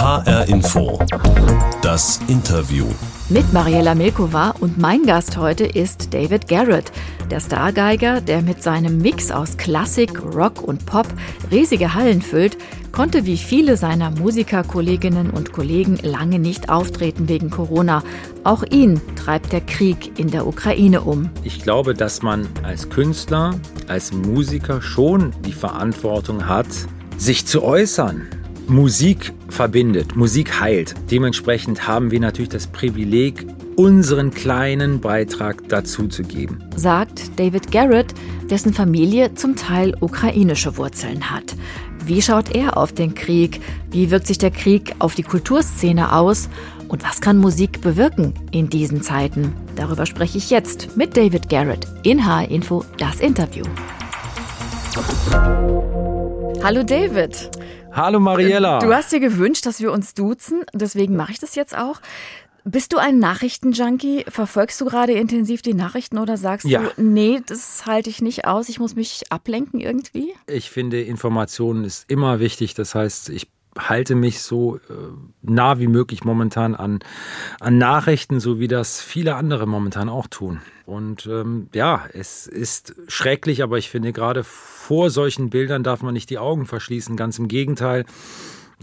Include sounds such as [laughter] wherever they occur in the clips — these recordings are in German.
HR Info. Das Interview. Mit Mariella Milkova und mein Gast heute ist David Garrett, der Stargeiger, der mit seinem Mix aus Klassik, Rock und Pop riesige Hallen füllt, konnte wie viele seiner Musikerkolleginnen und Kollegen lange nicht auftreten wegen Corona. Auch ihn treibt der Krieg in der Ukraine um. Ich glaube, dass man als Künstler, als Musiker schon die Verantwortung hat, sich zu äußern. Musik verbindet, Musik heilt. Dementsprechend haben wir natürlich das Privileg, unseren kleinen Beitrag dazu zu geben. Sagt David Garrett, dessen Familie zum Teil ukrainische Wurzeln hat. Wie schaut er auf den Krieg? Wie wirkt sich der Krieg auf die Kulturszene aus? Und was kann Musik bewirken in diesen Zeiten? Darüber spreche ich jetzt mit David Garrett in H-Info, das Interview. Hallo David. Hallo Mariella. Du hast dir gewünscht, dass wir uns duzen, deswegen mache ich das jetzt auch. Bist du ein Nachrichtenjunkie? Verfolgst du gerade intensiv die Nachrichten oder sagst Ja. du, nee, das halte ich nicht aus, ich muss mich ablenken irgendwie? Ich finde, Informationen ist immer wichtig. Das heißt, ich halte mich so äh, nah wie möglich momentan an, an Nachrichten, so wie das viele andere momentan auch tun. Und ähm, ja, es ist schrecklich, aber ich finde, gerade vor solchen Bildern darf man nicht die Augen verschließen. Ganz im Gegenteil.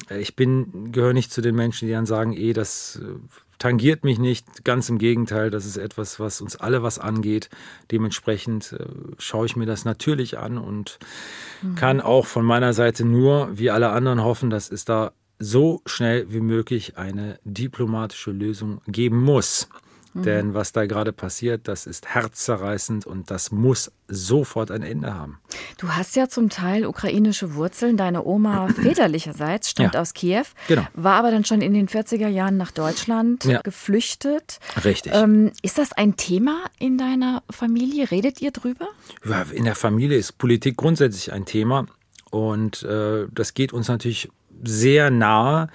Äh, Ich bin, gehöre nicht zu den Menschen, die dann sagen, eh, das äh, tangiert mich nicht. Ganz im Gegenteil, das ist etwas, was uns alle was angeht. Dementsprechend äh, schaue ich mir das natürlich an und kann auch von meiner Seite nur, wie alle anderen, hoffen, dass es da so schnell wie möglich eine diplomatische Lösung geben muss. Denn was da gerade passiert, das ist herzzerreißend und das muss sofort ein Ende haben. Du hast ja zum Teil ukrainische Wurzeln. Deine Oma [clears throat] väterlicherseits stammt Ja. aus Kiew, Genau. war aber dann schon in den 40er Jahren nach Deutschland Ja. geflüchtet. Richtig. Ähm, ist das ein Thema in deiner Familie? Redet ihr drüber? Ja, in der Familie ist Politik grundsätzlich ein Thema und äh, das geht uns natürlich sehr nahe.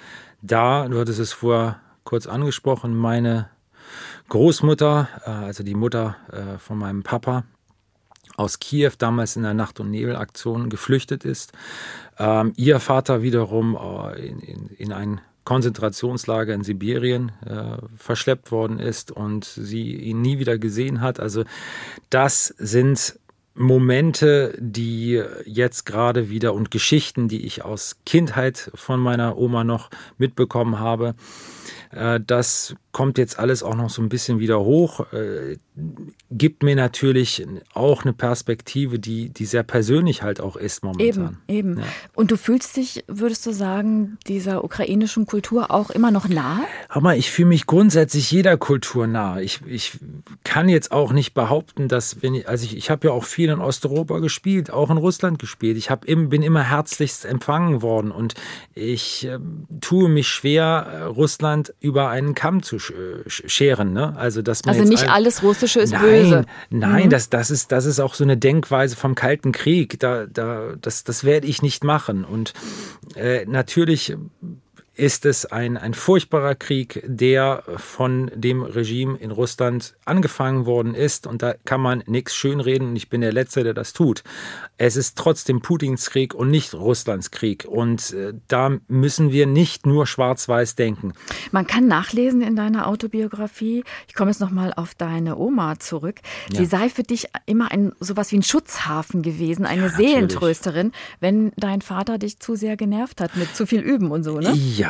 Da, du hattest es vorher kurz angesprochen, meine Großmutter, äh, also die Mutter äh, von meinem Papa, aus Kiew damals in der Nacht- und Nebelaktion geflüchtet ist. Ähm, ihr Vater wiederum äh, in, in, in ein Konzentrationslager in Sibirien äh, verschleppt worden ist und sie ihn nie wieder gesehen hat. Also das sind Momente, die jetzt gerade wieder und Geschichten, die ich aus Kindheit von meiner Oma noch mitbekommen habe. Äh, Das kommt jetzt alles auch noch so ein bisschen wieder hoch, äh, gibt mir natürlich auch eine Perspektive, die, die sehr persönlich halt auch ist momentan. Eben, eben. Ja. Und du fühlst dich, würdest du sagen, dieser ukrainischen Kultur auch immer noch nah? Hammer, ich fühle mich grundsätzlich jeder Kultur nah. Ich, ich kann jetzt auch nicht behaupten, dass wenn ich, also ich, ich habe ja auch viel in Osteuropa gespielt, auch in Russland gespielt. Ich hab im, bin immer herzlichst empfangen worden und ich äh, tue mich schwer, äh, Russland über einen Kamm zu sch sch- scheren. Ne? Also, dass man Also nicht alles Russische ist nein, böse. Mhm. Nein, das, das, ist, das ist auch so eine Denkweise vom Kalten Krieg. Da, da, das, das werde ich nicht machen. Und äh, natürlich ist es ein, ein furchtbarer Krieg, der von dem Regime in Russland angefangen worden ist. Und da kann man nichts schönreden. Und ich bin der Letzte, der das tut. Es ist trotzdem Putins Krieg und nicht Russlands Krieg. Und äh, da müssen wir nicht nur schwarz-weiß denken. Man kann nachlesen in deiner Autobiografie, ich komme jetzt nochmal auf deine Oma zurück, sie Ja. sei für dich immer ein sowas wie ein Schutzhafen gewesen, eine natürlich. Seelentrösterin, wenn dein Vater dich zu sehr genervt hat mit zu viel Üben und so, ne? Ja,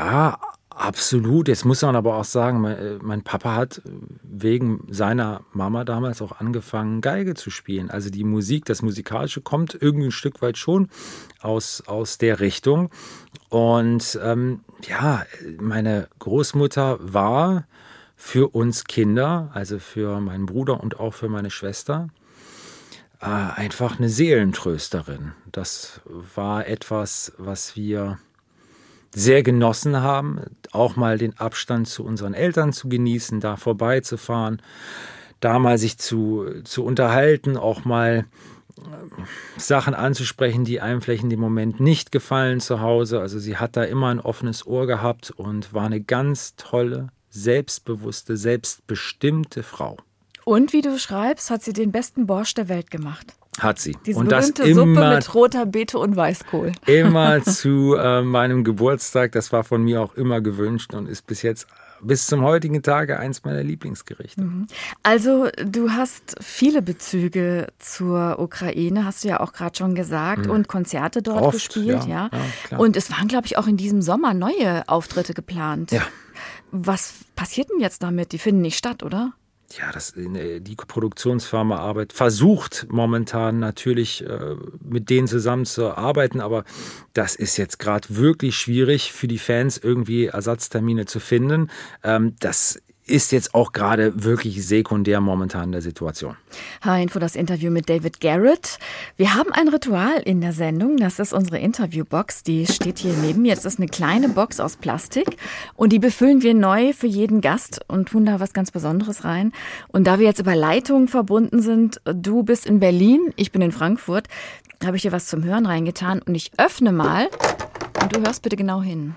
absolut. Jetzt muss man aber auch sagen, mein, äh, mein Papa hat wegen seiner Mama damals auch angefangen, Geige zu spielen. Also die Musik, das Musikalische kommt irgendwie ein Stück weit schon aus, aus der Richtung. Und ähm, ja, meine Großmutter war für uns Kinder, also für meinen Bruder und auch für meine Schwester, äh, einfach eine Seelentrösterin. Das war etwas, was wir sehr genossen haben, auch mal den Abstand zu unseren Eltern zu genießen, da vorbeizufahren, da mal sich zu, zu unterhalten, auch mal äh, Sachen anzusprechen, die einem vielleicht in dem Moment nicht gefallen zu Hause. Also sie hat da immer ein offenes Ohr gehabt und war eine ganz tolle, selbstbewusste, selbstbestimmte Frau. Und wie du schreibst, hat sie den besten Borsch der Welt gemacht. Hat sie. Diese und das immer, Suppe mit roter Beete und Weißkohl. [laughs] immer [laughs] zu äh, meinem Geburtstag. Das war von mir auch immer gewünscht und ist bis jetzt bis zum heutigen Tage eins meiner Lieblingsgerichte. Also du hast viele Bezüge zur Ukraine, hast du ja auch gerade schon gesagt, und Konzerte dort Oft, gespielt, ja, ja. ja, und es waren, glaube ich, auch in diesem Sommer neue Auftritte geplant. Ja. Was passiert denn jetzt damit? Die finden nicht statt, oder? Ja, das, äh, die Produktionsfirma Arbeit versucht momentan natürlich äh, mit denen zusammenzuarbeiten, aber das ist jetzt gerade wirklich schwierig für die Fans irgendwie Ersatztermine zu finden. Ähm, das ist jetzt auch gerade wirklich sekundär momentan in der Situation. H-Info, das Interview mit David Garrett. Wir haben ein Ritual in der Sendung. Das ist unsere Interviewbox. Die steht hier neben mir. Das ist eine kleine Box aus Plastik. Und die befüllen wir neu für jeden Gast und tun da was ganz Besonderes rein. Und da wir jetzt über Leitung verbunden sind, du bist in Berlin, ich bin in Frankfurt, habe ich dir was zum Hören reingetan. Und ich öffne mal. Und du hörst bitte genau hin.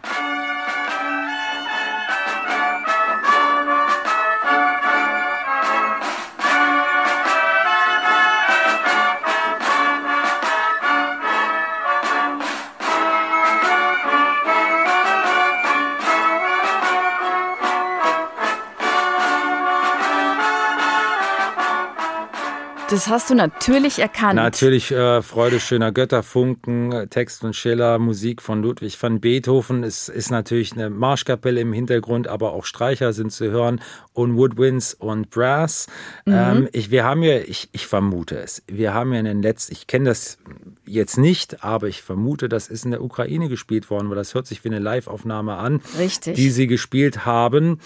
Das hast du natürlich erkannt. Natürlich äh, Freude schöner Götterfunken, äh, Text von Schiller, Musik von Ludwig van Beethoven. Es ist natürlich eine Marschkapelle im Hintergrund, aber auch Streicher sind zu hören und Woodwinds und Brass. Ähm, ich, wir haben ja, ich, ich vermute es, wir haben ja in den letzten, ich kenne das jetzt nicht, aber ich vermute, das ist in der Ukraine gespielt worden, weil das hört sich wie eine Live-Aufnahme an, Richtig. die sie gespielt haben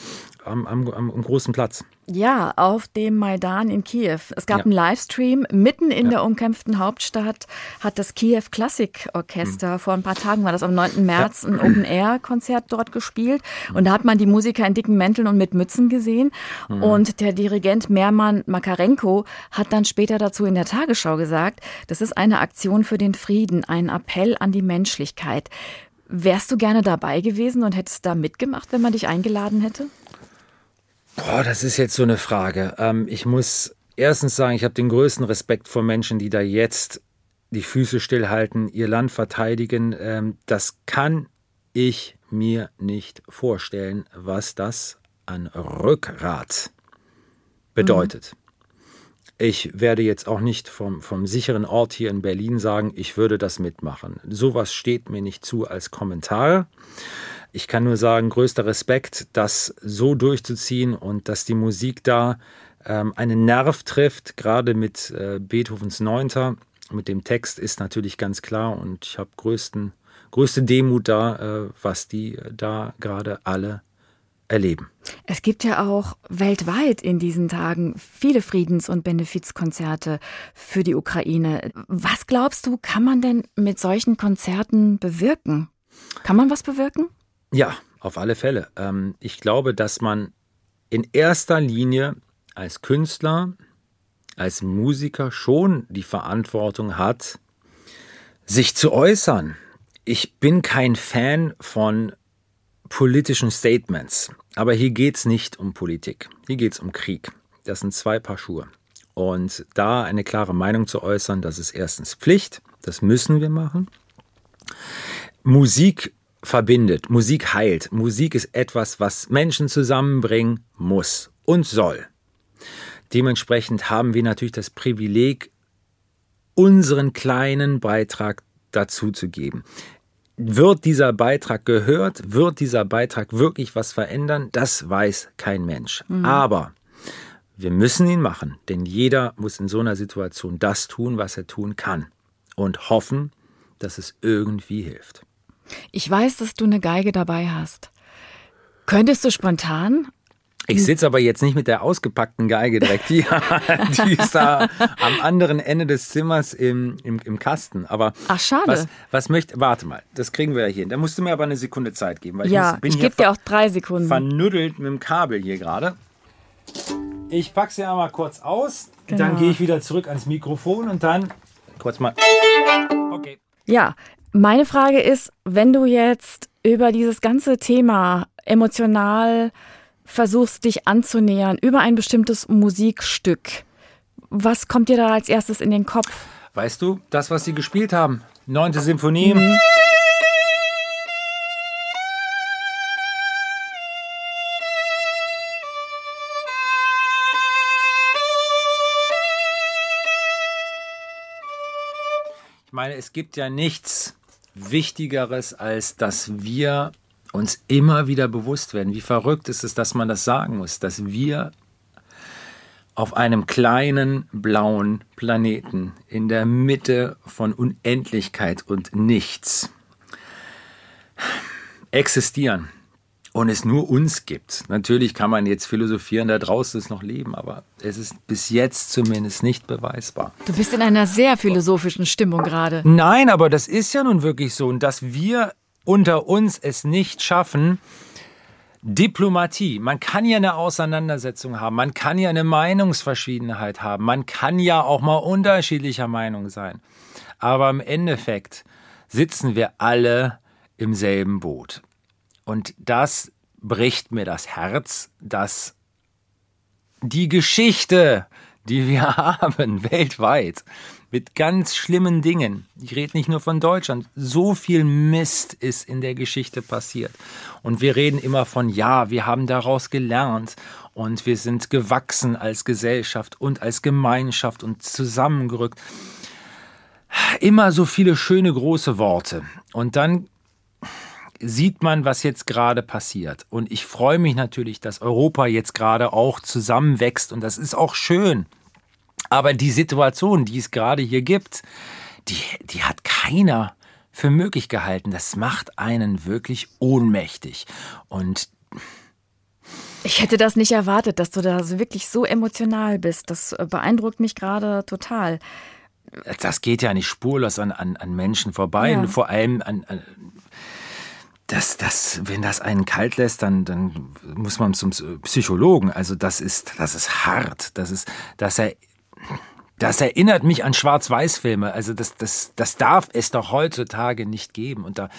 am, am, am großen Platz. Ja, auf dem Maidan in Kiew. Es gab Ja. einen Livestream. Mitten in der umkämpften Hauptstadt hat das Kiew Klassik Orchester, Hm. vor ein paar Tagen war das am 9. März, ein Open-Air-Konzert dort gespielt. Und da hat man die Musiker in dicken Mänteln und mit Mützen gesehen. Hm. Und der Dirigent Merman Makarenko hat dann später dazu in der Tagesschau gesagt, das ist eine Aktion für den Frieden, ein Appell an die Menschlichkeit. Wärst du gerne dabei gewesen und hättest da mitgemacht, wenn man dich eingeladen hätte? Boah, das ist jetzt so eine Frage. Ähm, ich muss erstens sagen, ich habe den größten Respekt vor Menschen, die da jetzt die Füße stillhalten, ihr Land verteidigen. Ähm, das kann ich mir nicht vorstellen, was das an Rückgrat bedeutet. Ich werde jetzt auch nicht vom, vom sicheren Ort hier in Berlin sagen, ich würde das mitmachen. Sowas steht mir nicht zu als Kommentar. Ich kann nur sagen, größter Respekt, das so durchzuziehen und dass die Musik da ähm, einen Nerv trifft, gerade mit äh, Beethovens Neunter, mit dem Text ist natürlich ganz klar und ich habe größten, größte Demut da, äh, was die äh, da gerade alle erleben. Es gibt ja auch weltweit in diesen Tagen viele Friedens- und Benefizkonzerte für die Ukraine. Was glaubst du, kann man denn mit solchen Konzerten bewirken? Kann man was bewirken? Ja, auf alle Fälle. Ähm, ich glaube, dass man in erster Linie als Künstler, als Musiker schon die Verantwortung hat, sich zu äußern. Ich bin kein Fan von politischen Statements, aber hier geht es nicht um Politik, hier geht es um Krieg. Das sind zwei Paar Schuhe. Und da eine klare Meinung zu äußern, das ist erstens Pflicht, das müssen wir machen. Musik verbindet, Musik heilt. Musik ist etwas, was Menschen zusammenbringen muss und soll. Dementsprechend haben wir natürlich das Privileg, unseren kleinen Beitrag dazu zu geben. Wird dieser Beitrag gehört? Wird dieser Beitrag wirklich was verändern? Das weiß kein Mensch. Aber wir müssen ihn machen, denn jeder muss in so einer Situation das tun, was er tun kann und hoffen, dass es irgendwie hilft. Ich weiß, dass du eine Geige dabei hast. Könntest du spontan? Ich sitze aber jetzt nicht mit der ausgepackten Geige direkt hier. [laughs] Die ist da am anderen Ende des Zimmers im, im, im Kasten. Aber Ach, schade. Was, was möchte. Warte mal, das kriegen wir ja hier. Da musst du mir aber eine Sekunde Zeit geben. Weil ich Ja, muss, bin ich gebe dir auch drei Sekunden. vernuddelt mit dem Kabel hier gerade. Ich packe sie einmal kurz aus. Dann Genau. gehe ich wieder zurück ans Mikrofon und dann kurz mal. Okay. Ja, meine Frage ist, wenn du jetzt über dieses ganze Thema emotional versuchst, dich anzunähern, über ein bestimmtes Musikstück, was kommt dir da als erstes in den Kopf? Weißt du, das, was sie gespielt haben, neunte Symphonie. Mhm. Ich meine, es gibt ja nichts Wichtigeres, als dass wir uns immer wieder bewusst werden, wie verrückt ist es, dass man das sagen muss, dass wir auf einem kleinen blauen Planeten in der Mitte von Unendlichkeit und Nichts existieren und es nur uns gibt. Natürlich kann man jetzt philosophieren, da draußen ist noch Leben, aber es ist bis jetzt zumindest nicht beweisbar. Du bist in einer sehr philosophischen Stimmung gerade. Nein, aber das ist ja nun wirklich so und dass wir unter uns es nicht schaffen, Diplomatie. Man kann ja eine Auseinandersetzung haben, man kann ja eine Meinungsverschiedenheit haben, man kann ja auch mal unterschiedlicher Meinung sein. Aber im Endeffekt sitzen wir alle im selben Boot. Und das bricht mir das Herz, dass die Geschichte, die wir [laughs] haben weltweit, mit ganz schlimmen Dingen. Ich rede nicht nur von Deutschland. So viel Mist ist in der Geschichte passiert. Und wir reden immer von, ja, wir haben daraus gelernt und wir sind gewachsen als Gesellschaft und als Gemeinschaft und zusammengerückt. Immer so viele schöne große Worte. Und dann sieht man, was jetzt gerade passiert. Und ich freue mich natürlich, dass Europa jetzt gerade auch zusammenwächst. Und das ist auch schön. Aber die Situation, die es gerade hier gibt, die, die hat keiner für möglich gehalten. Das macht einen wirklich ohnmächtig. Und ich hätte das nicht erwartet, dass du da wirklich so emotional bist. Das beeindruckt mich gerade total. Das geht ja nicht spurlos an, an, an Menschen vorbei. Ja. Und vor allem an, an das, das, wenn das einen kalt lässt, dann, dann muss man zum Psychologen. Also das ist, das ist hart. Das ist, das er das erinnert mich an Schwarz-Weiß-Filme. Also das, das, das darf es doch heutzutage nicht geben. Und da,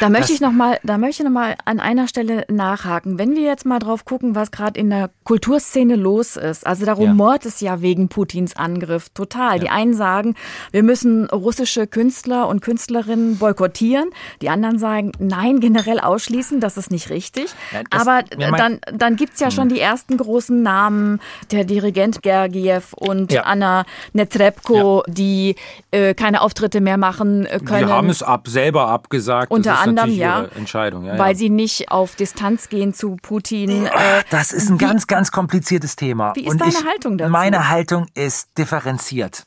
da möchte ich noch mal, da möchte ich noch mal an einer Stelle nachhaken. Wenn wir jetzt mal drauf gucken, was gerade in der Kulturszene los ist. Also darum ja. mord es ja wegen Putins Angriff total. Ja. Die einen sagen, wir müssen russische Künstler und Künstlerinnen boykottieren. Die anderen sagen, nein, generell ausschließen, das ist nicht richtig. Ja, Aber dann, dann gibt's ja schon hm. die ersten großen Namen, der Dirigent Gergiev und Anna Netrebko, die äh, keine Auftritte mehr machen äh, können. Die haben es ab, selber abgesagt. Und unter anderem, ja, Entscheidung. Ja, weil ja. sie nicht auf Distanz gehen zu Putin. Äh, das ist ein wie, ganz, ganz kompliziertes Thema. Wie ist Und deine ich, Haltung dazu? Meine Haltung ist differenziert.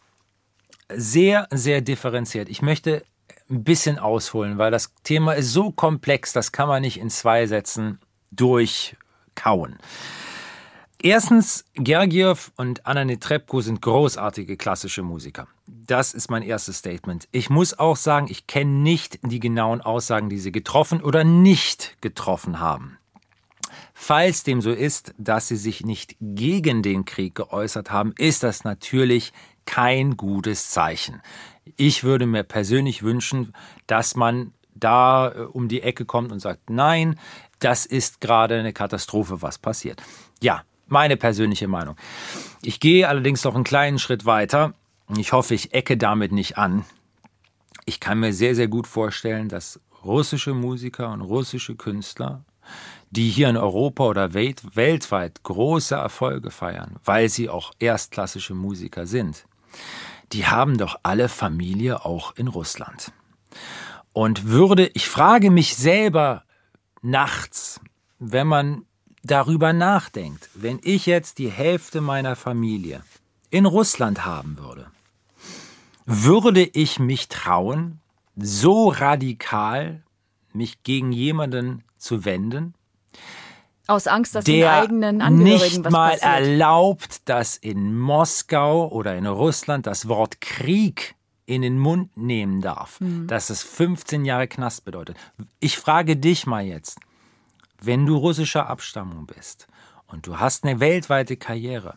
Sehr, sehr differenziert. Ich möchte ein bisschen ausholen, weil das Thema ist so komplex, das kann man nicht in zwei Sätzen durchkauen. Erstens, Gergiev und Anna Netrebko sind großartige klassische Musiker. Das ist mein erstes Statement. Ich muss auch sagen, ich kenne nicht die genauen Aussagen, die sie getroffen oder nicht getroffen haben. Falls dem so ist, dass sie sich nicht gegen den Krieg geäußert haben, ist das natürlich kein gutes Zeichen. Ich würde mir persönlich wünschen, dass man da äh, um die Ecke kommt und sagt, nein, das ist gerade eine Katastrophe, was passiert. Ja, meine persönliche Meinung. Ich gehe allerdings noch einen kleinen Schritt weiter. Ich hoffe, ich ecke damit nicht an. Ich kann mir sehr, sehr gut vorstellen, dass russische Musiker und russische Künstler, die hier in Europa oder weltweit große Erfolge feiern, weil sie auch erstklassische Musiker sind, die haben doch alle Familie auch in Russland. Und würde, ich frage mich selber nachts, wenn man darüber nachdenkt, wenn ich jetzt die Hälfte meiner Familie in Russland haben würde, würde ich mich trauen, so radikal mich gegen jemanden zu wenden, aus Angst, dass der eigenen Angehörigen nicht was mal passiert. erlaubt, dass in Moskau oder in Russland das Wort Krieg in den Mund nehmen darf, mhm. dass es 15 Jahre Knast bedeutet. Ich frage dich mal jetzt, wenn du russischer Abstammung bist und du hast eine weltweite Karriere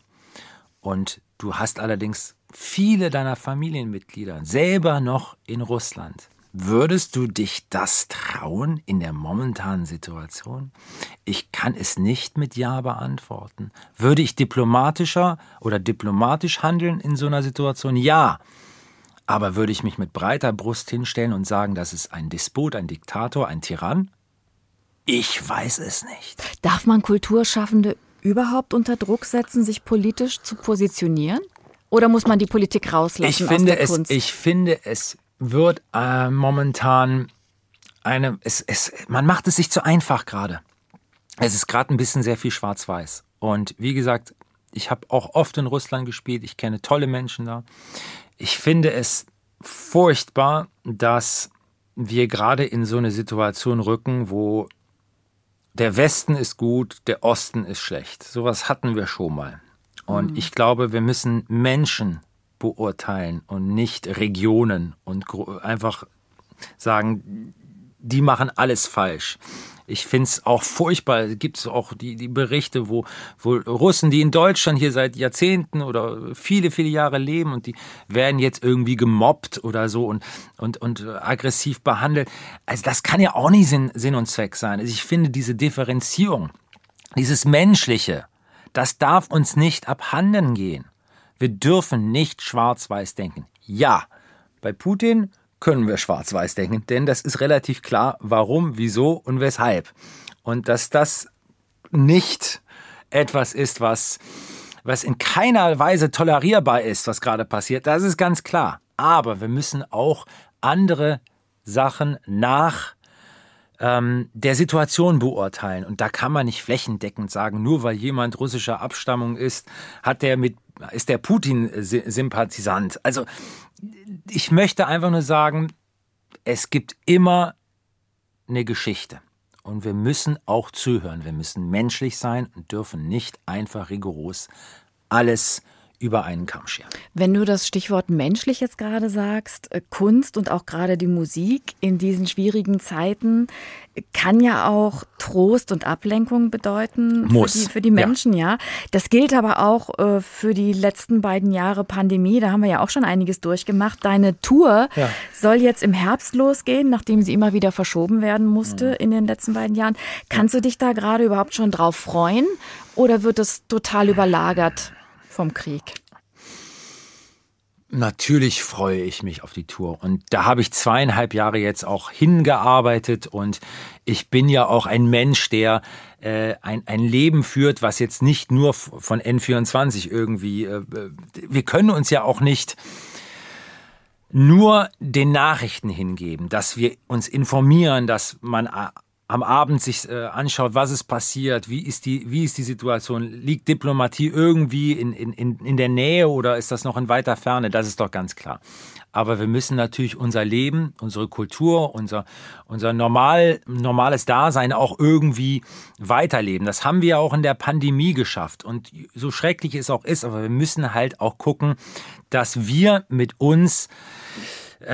und du hast allerdings viele deiner Familienmitglieder selber noch in Russland, Würdest du dich das trauen in der momentanen Situation? Ich kann es nicht mit Ja beantworten. Würde ich diplomatischer oder diplomatisch handeln in so einer Situation? Ja. Aber würde ich mich mit breiter Brust hinstellen und sagen, das ist ein Despot, ein Diktator, ein Tyrann? Ich weiß es nicht. Darf man Kulturschaffende überhaupt unter Druck setzen, sich politisch zu positionieren? Oder muss man die Politik rauslassen ich finde aus der es, Kunst? Ich finde, es wird äh, momentan eine. Es, es, man macht es sich zu einfach gerade. Es ist gerade ein bisschen sehr viel Schwarz-Weiß. Und wie gesagt, ich habe auch oft in Russland gespielt. Ich kenne tolle Menschen da. Ich finde es furchtbar, dass wir gerade in so eine Situation rücken, wo der Westen ist gut, der Osten ist schlecht. Sowas hatten wir schon mal. Und ich glaube, wir müssen Menschen beurteilen und nicht Regionen und einfach sagen, die machen alles falsch. Ich finde es auch furchtbar. Gibt es auch die, die Berichte, wo, wo Russen, die in Deutschland hier seit Jahrzehnten oder viele, viele Jahre leben und die werden jetzt irgendwie gemobbt oder so und, und, und aggressiv behandelt. Also das kann ja auch nicht Sinn, Sinn und Zweck sein. Also ich finde diese Differenzierung, dieses Menschliche, das darf uns nicht abhanden gehen. Wir dürfen nicht schwarz-weiß denken. Ja, bei Putin können wir schwarz-weiß denken, denn das ist relativ klar, warum, wieso und weshalb. Und dass das nicht etwas ist, was, was in keiner Weise tolerierbar ist, was gerade passiert, das ist ganz klar. Aber wir müssen auch andere Sachen nach ähm, der Situation beurteilen. Und da kann man nicht flächendeckend sagen, nur weil jemand russischer Abstammung ist, hat der mit, ist der Putin-Sympathisant. Also ich möchte einfach nur sagen, es gibt immer eine Geschichte. Und wir müssen auch zuhören. Wir müssen menschlich sein und dürfen nicht einfach rigoros alles über einen Kamm scheren. Wenn du das Stichwort menschlich jetzt gerade sagst, äh, Kunst und auch gerade die Musik in diesen schwierigen Zeiten kann ja auch Trost und Ablenkung bedeuten Muss. Für, die, für die Menschen, ja. ja. Das gilt aber auch äh, für die letzten beiden Jahre Pandemie. Da haben wir ja auch schon einiges durchgemacht. Deine Tour ja. soll jetzt im Herbst losgehen, nachdem sie immer wieder verschoben werden musste mhm. in den letzten beiden Jahren. Kannst du dich da gerade überhaupt schon drauf freuen oder wird es total überlagert vom Krieg? Natürlich freue ich mich auf die Tour. Und da habe ich zweieinhalb Jahre jetzt auch hingearbeitet. Und ich bin ja auch ein Mensch, der äh, ein, ein Leben führt, was jetzt nicht nur von N24 irgendwie. Äh, wir können uns ja auch nicht nur den Nachrichten hingeben, dass wir uns informieren, dass man am Abend sich äh, anschaut, was ist passiert, wie ist die, wie ist die Situation, liegt Diplomatie irgendwie in, in, in der Nähe oder ist das noch in weiter Ferne, das ist doch ganz klar. Aber wir müssen natürlich unser Leben, unsere Kultur, unser, unser normal, normales Dasein auch irgendwie weiterleben. Das haben wir auch in der Pandemie geschafft. Und so schrecklich es auch ist, aber wir müssen halt auch gucken, dass wir mit uns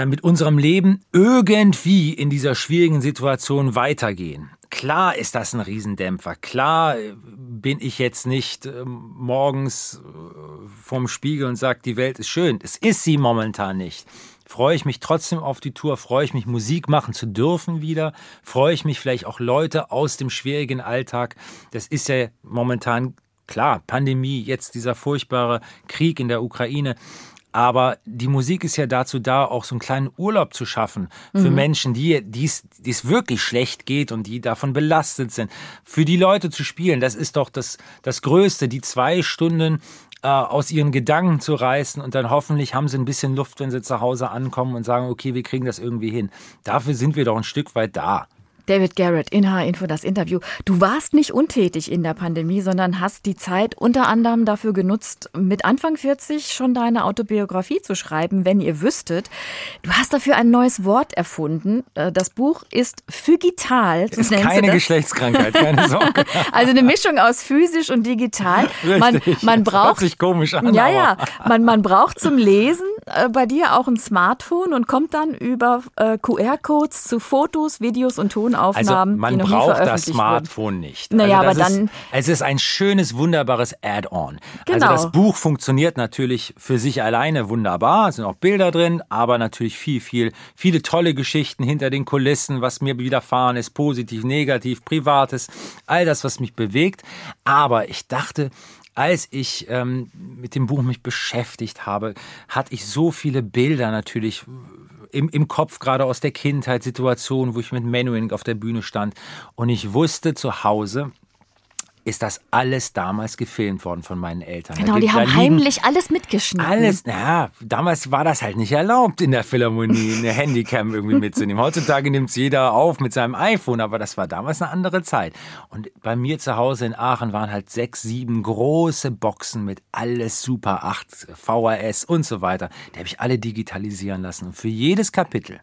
mit unserem Leben irgendwie in dieser schwierigen Situation weitergehen. Klar ist das ein Riesendämpfer. Klar äh, bin ich jetzt nicht äh, morgens vorm Spiegel und sage, die Welt ist schön. Es ist sie momentan nicht. Freue ich mich trotzdem auf die Tour, freue ich mich, Musik machen zu dürfen wieder, freue ich mich vielleicht auch Leute aus dem schwierigen Alltag. Das ist ja momentan klar, Pandemie, jetzt dieser furchtbare Krieg in der Ukraine. Aber die Musik ist ja dazu da, auch so einen kleinen Urlaub zu schaffen für mhm. Menschen, die es wirklich schlecht geht und die davon belastet sind. Für die Leute zu spielen, das ist doch das, das Größte, die zwei Stunden äh, aus ihren Gedanken zu reißen und dann hoffentlich haben sie ein bisschen Luft, wenn sie zu Hause ankommen und sagen, okay, wir kriegen das irgendwie hin. Dafür sind wir doch ein Stück weit da. David Garrett in H-Info das Interview. Du warst nicht untätig in der Pandemie, sondern hast die Zeit unter anderem dafür genutzt, mit Anfang 40 schon deine Autobiografie zu schreiben, wenn ihr wüsstet. Du hast dafür ein neues Wort erfunden. Äh, das Buch ist phygital. Ist keine Geschlechtskrankheit, keine Sorge. [laughs] also eine Mischung aus physisch und digital. [laughs] Man, man braucht, Hört sich komisch an. Ja, ja. [laughs] Man, man braucht zum Lesen äh, bei dir auch ein Smartphone und kommt dann über äh, QR-Codes zu Fotos, Videos und Ton Tonaufnahmen, also man die noch braucht das Smartphone wurden. nicht. Naja, also aber dann- Ist, es ist ein schönes, wunderbares Add-on. Genau. Also das Buch funktioniert natürlich für sich alleine wunderbar. Es sind auch Bilder drin, aber natürlich viel, viel, viele tolle Geschichten hinter den Kulissen, was mir widerfahren ist, positiv, negativ, privates, all das, was mich bewegt. Aber ich dachte, als ich ähm, mit dem Buch mich beschäftigt habe, hatte ich so viele Bilder natürlich im, im Kopf, gerade aus der Kindheit, Situationen, wo ich mit Menuhin auf der Bühne stand. Und ich wusste zu Hause, ist das alles damals gefilmt worden von meinen Eltern. Genau, die haben heimlich alles mitgeschnitten. alles, naja, damals war das halt nicht erlaubt, in der Philharmonie [laughs] eine Handycam irgendwie mitzunehmen. Heutzutage nimmt es jeder auf mit seinem iPhone, aber das war damals eine andere Zeit. Und bei mir zu Hause in Aachen waren halt sechs, sieben große Boxen mit alles Super 8, VHS und so weiter. Die habe ich alle digitalisieren lassen. Und für jedes Kapitel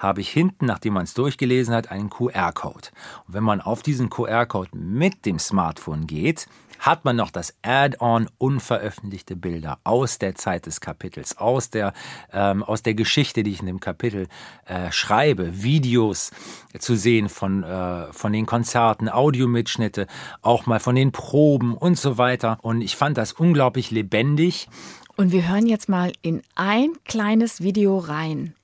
habe ich hinten, nachdem man es durchgelesen hat, einen QR-Code. Und wenn man auf diesen QR-Code mit dem Smartphone geht, hat man noch das Add-on unveröffentlichte Bilder aus der Zeit des Kapitels, aus der, ähm, aus der Geschichte, die ich in dem Kapitel äh, schreibe, Videos zu sehen von, äh, von den Konzerten, Audiomitschnitte, auch mal von den Proben und so weiter. Und ich fand das unglaublich lebendig. Und wir hören jetzt mal in ein kleines Video rein.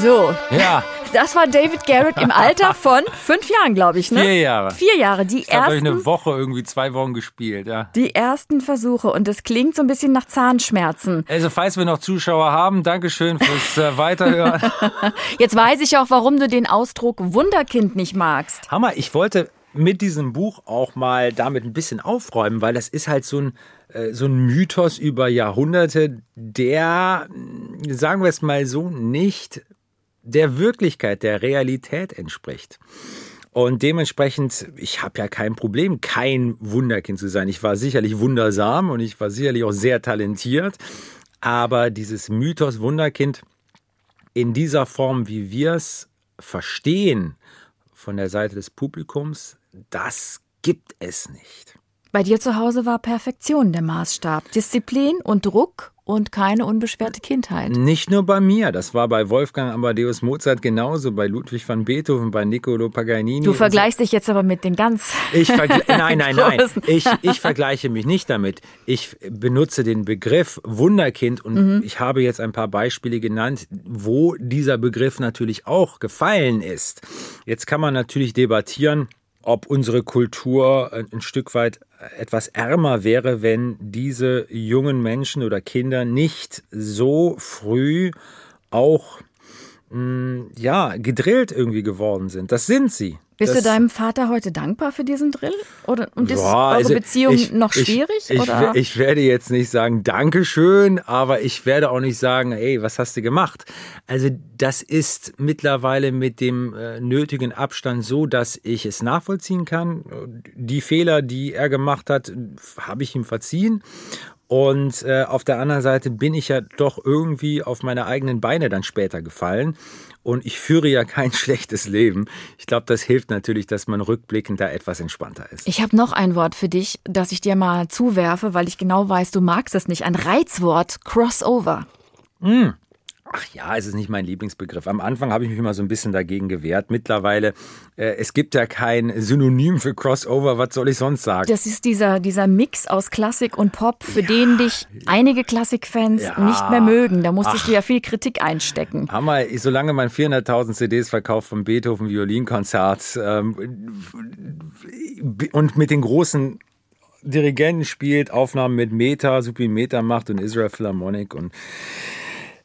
So, Ja, das war David Garrett im Alter von [laughs] fünf Jahren, glaube ich, ne? vier Jahre. Vier Jahre, die Ich habe ersten, eine Woche, irgendwie zwei Wochen gespielt, ja. die ersten Versuche. Und es klingt so ein bisschen nach Zahnschmerzen. Also, falls wir noch Zuschauer haben, Dankeschön fürs äh, Weiterhören. [laughs] Jetzt weiß ich auch, warum du den Ausdruck Wunderkind nicht magst. Hammer, ich wollte mit diesem Buch auch mal damit ein bisschen aufräumen, weil das ist halt so ein, äh, so ein Mythos über Jahrhunderte, der, sagen wir es mal so, nicht der Wirklichkeit, der Realität entspricht. Und dementsprechend, ich habe ja kein Problem, kein Wunderkind zu sein. Ich war sicherlich wundersam und ich war sicherlich auch sehr talentiert. Aber dieses Mythos Wunderkind in dieser Form, wie wir es verstehen von der Seite des Publikums, das gibt es nicht. Bei dir zu Hause war Perfektion der Maßstab. Disziplin und Druck und keine unbeschwerte Kindheit. Nicht nur bei mir, das war bei Wolfgang Amadeus Mozart genauso, bei Ludwig van Beethoven, bei Niccolo Paganini. Du und so. vergleichst dich jetzt aber mit den ganz. Ich [laughs] nein, nein, nein. Ich, ich vergleiche mich nicht damit. Ich benutze den Begriff Wunderkind und Mhm. ich habe jetzt ein paar Beispiele genannt, wo dieser Begriff natürlich auch gefallen ist. Jetzt kann man natürlich debattieren, ob unsere Kultur ein ein Stück weit etwas ärmer wäre, wenn diese jungen Menschen oder Kinder nicht so früh auch mh, ja gedrillt irgendwie geworden sind. Das sind sie. Bist das, du deinem Vater heute dankbar für diesen Drill? Oder und ist ja, eure also Beziehung ich- noch ich- schwierig? Ich, oder? ich werde jetzt nicht sagen, Dankeschön, aber ich werde auch nicht sagen, ey, was hast du gemacht? Also das ist mittlerweile mit dem äh, nötigen Abstand so, dass ich es nachvollziehen kann. Die Fehler, die er gemacht hat, habe ich ihm verziehen. Und äh, auf der anderen Seite bin ich ja doch irgendwie auf meine eigenen Beine dann später gefallen. Und ich führe ja kein [laughs] schlechtes Leben. Ich glaube, das hilft natürlich, dass man rückblickend da etwas entspannter ist. Ich habe noch ein Wort für dich, das ich dir mal zuwerfe, weil ich genau weiß, du magst es nicht. Ein Reizwort, Crossover. Ach ja, es ist nicht mein Lieblingsbegriff. Am Anfang habe ich mich immer so ein bisschen dagegen gewehrt. Mittlerweile, äh, es gibt ja kein Synonym für Crossover. Was soll ich sonst sagen? Das ist dieser, dieser Mix aus Klassik und Pop, für den dich einige Klassikfans Ja. nicht mehr mögen. Da musstest du ja viel Kritik einstecken. Hammer, solange man 400.000 CDs verkauft vom Beethoven Violinkonzert ähm, und mit den großen Dirigenten spielt, Aufnahmen mit Meta, Supi Meta macht und Israel Philharmonic und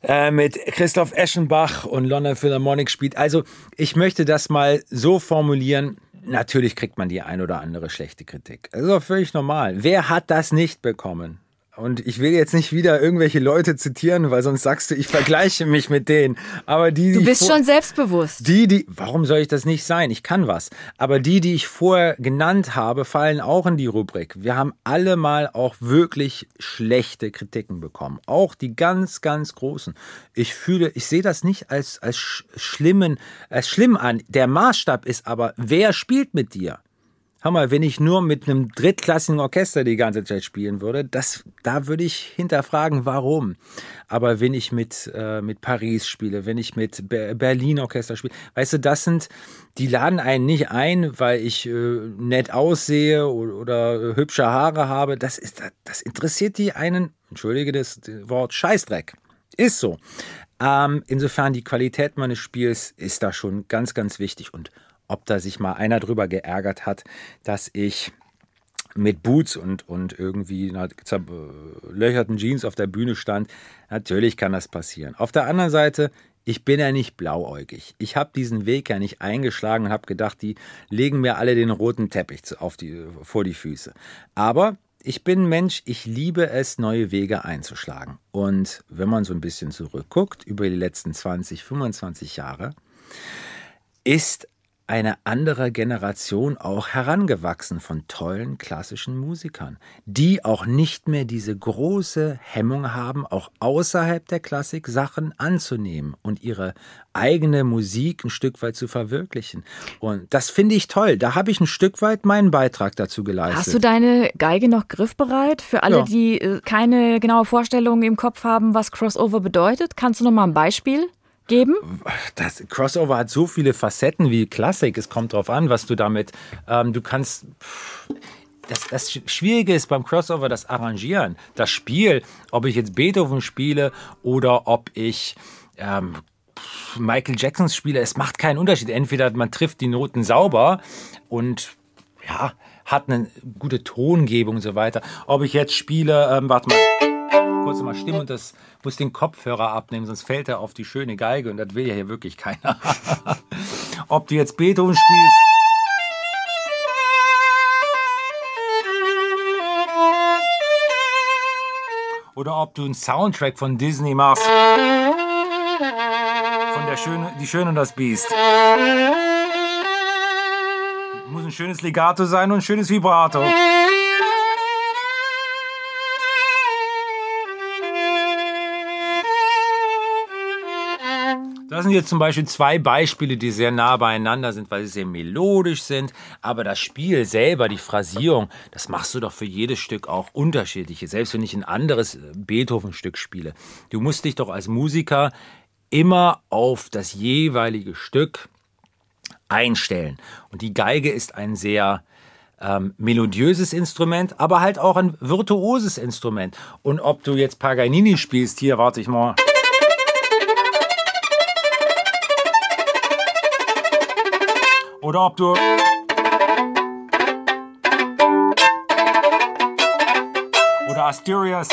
äh, mit Christoph Eschenbach und London Philharmonic spielt. Also ich möchte das mal so formulieren. Natürlich kriegt man die ein oder andere schlechte Kritik. Das ist doch völlig normal. Wer hat das nicht bekommen? Und ich will jetzt nicht wieder irgendwelche Leute zitieren, weil sonst sagst du, ich vergleiche mich mit denen. Aber die, die Du bist schon selbstbewusst. die, die, warum soll ich das nicht sein? Ich kann was. Aber die, die ich vorher genannt habe, fallen auch in die Rubrik. Wir haben alle mal auch wirklich schlechte Kritiken bekommen. Auch die ganz, ganz großen. Ich fühle, ich sehe das nicht als, als sch- schlimmen, als schlimm an. Der Maßstab ist aber, wer spielt mit dir? Hör mal, wenn ich nur mit einem drittklassigen Orchester die ganze Zeit spielen würde, das, da würde ich hinterfragen, warum. Aber wenn ich mit, äh, mit Paris spiele, wenn ich mit Be Berlin Orchester spiele, weißt du, das sind, die laden einen nicht ein, weil ich äh, nett aussehe oder, oder äh, hübsche Haare habe. Das ist, das interessiert die einen, entschuldige das Wort, Scheißdreck. Ist so. Ähm, insofern die Qualität meines Spiels ist da schon ganz, ganz wichtig und ob da sich mal einer drüber geärgert hat, dass ich mit Boots und, und irgendwie zerlöcherten Jeans auf der Bühne stand. Natürlich kann das passieren. Auf der anderen Seite, ich bin ja nicht blauäugig. Ich habe diesen Weg ja nicht eingeschlagen und habe gedacht, die legen mir alle den roten Teppich auf die, vor die Füße. Aber ich bin Mensch, ich liebe es, neue Wege einzuschlagen. Und wenn man so ein bisschen zurückguckt über die letzten 20, 25 Jahre, ist eine andere Generation auch herangewachsen von tollen klassischen Musikern, die auch nicht mehr diese große Hemmung haben, auch außerhalb der Klassik Sachen anzunehmen und ihre eigene Musik ein Stück weit zu verwirklichen. Und das finde ich toll. Da habe ich ein Stück weit meinen Beitrag dazu geleistet. Hast du deine Geige noch griffbereit? Für alle, Ja. die äh, keine genaue Vorstellung im Kopf haben, was Crossover bedeutet, kannst du noch mal ein Beispiel geben? das Crossover hat so viele Facetten wie Klassik. Es kommt drauf an, was du damit. Ähm, du kannst. Das, das Schwierige ist beim Crossover das Arrangieren, das Spiel. Ob ich jetzt Beethoven spiele oder ob ich ähm, Michael Jacksons spiele, es macht keinen Unterschied. Entweder man trifft die Noten sauber und ja, hat eine gute Tongebung und so weiter. Ob ich jetzt spiele, ähm, warte mal kurz mal stimmen und das muss den Kopfhörer abnehmen, sonst fällt er auf die schöne Geige und das will ja hier wirklich keiner. [laughs] Ob du jetzt Beethoven spielst. Oder ob du einen Soundtrack von Disney machst. Von der Schöne, Die Schöne und das Biest. Muss ein schönes Legato sein und ein schönes Vibrato. Das sind jetzt zum Beispiel zwei Beispiele, die sehr nah beieinander sind, weil sie sehr melodisch sind. Aber das Spiel selber, die Phrasierung, das machst du doch für jedes Stück auch unterschiedlich. Selbst wenn ich ein anderes äh, Beethoven-Stück spiele. Du musst dich doch als Musiker immer auf das jeweilige Stück einstellen. Und die Geige ist ein sehr ähm, melodiöses Instrument, aber halt auch ein virtuoses Instrument. Und ob du jetzt Paganini spielst, hier warte ich mal. Oder ob du. Oder Asturias.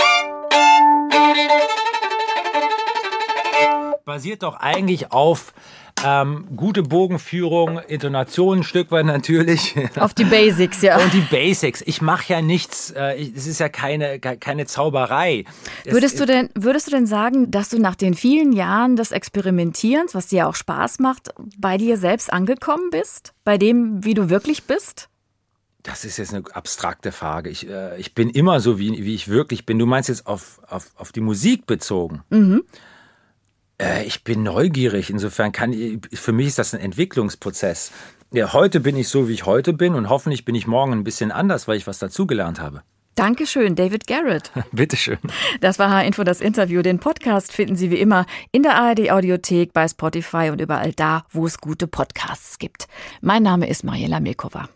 Basiert doch eigentlich auf ähm, gute Bogenführung, Intonation ein Stück weit natürlich. [laughs] Auf die Basics, ja. Und die Basics. Ich mache ja nichts, äh, es ist ja keine, ke- keine Zauberei. Es Würdest ist- du denn, würdest du denn sagen, dass du nach den vielen Jahren des Experimentierens, was dir ja auch Spaß macht, bei dir selbst angekommen bist? Bei dem, wie du wirklich bist? Das ist jetzt eine abstrakte Frage. Ich, äh, ich bin immer so, wie, wie ich wirklich bin. Du meinst jetzt auf, auf, auf die Musik bezogen. Äh, ich bin neugierig. Insofern kann ich, für mich ist das ein Entwicklungsprozess. Ja, heute bin ich so, wie ich heute bin und hoffentlich bin ich morgen ein bisschen anders, weil ich was dazugelernt habe. Dankeschön, David Garrett. [laughs] Bitteschön. Das war H-Info, das Interview. Den Podcast finden Sie wie immer in der ARD-Audiothek, bei Spotify und überall da, wo es gute Podcasts gibt. Mein Name ist Mariela Milkova.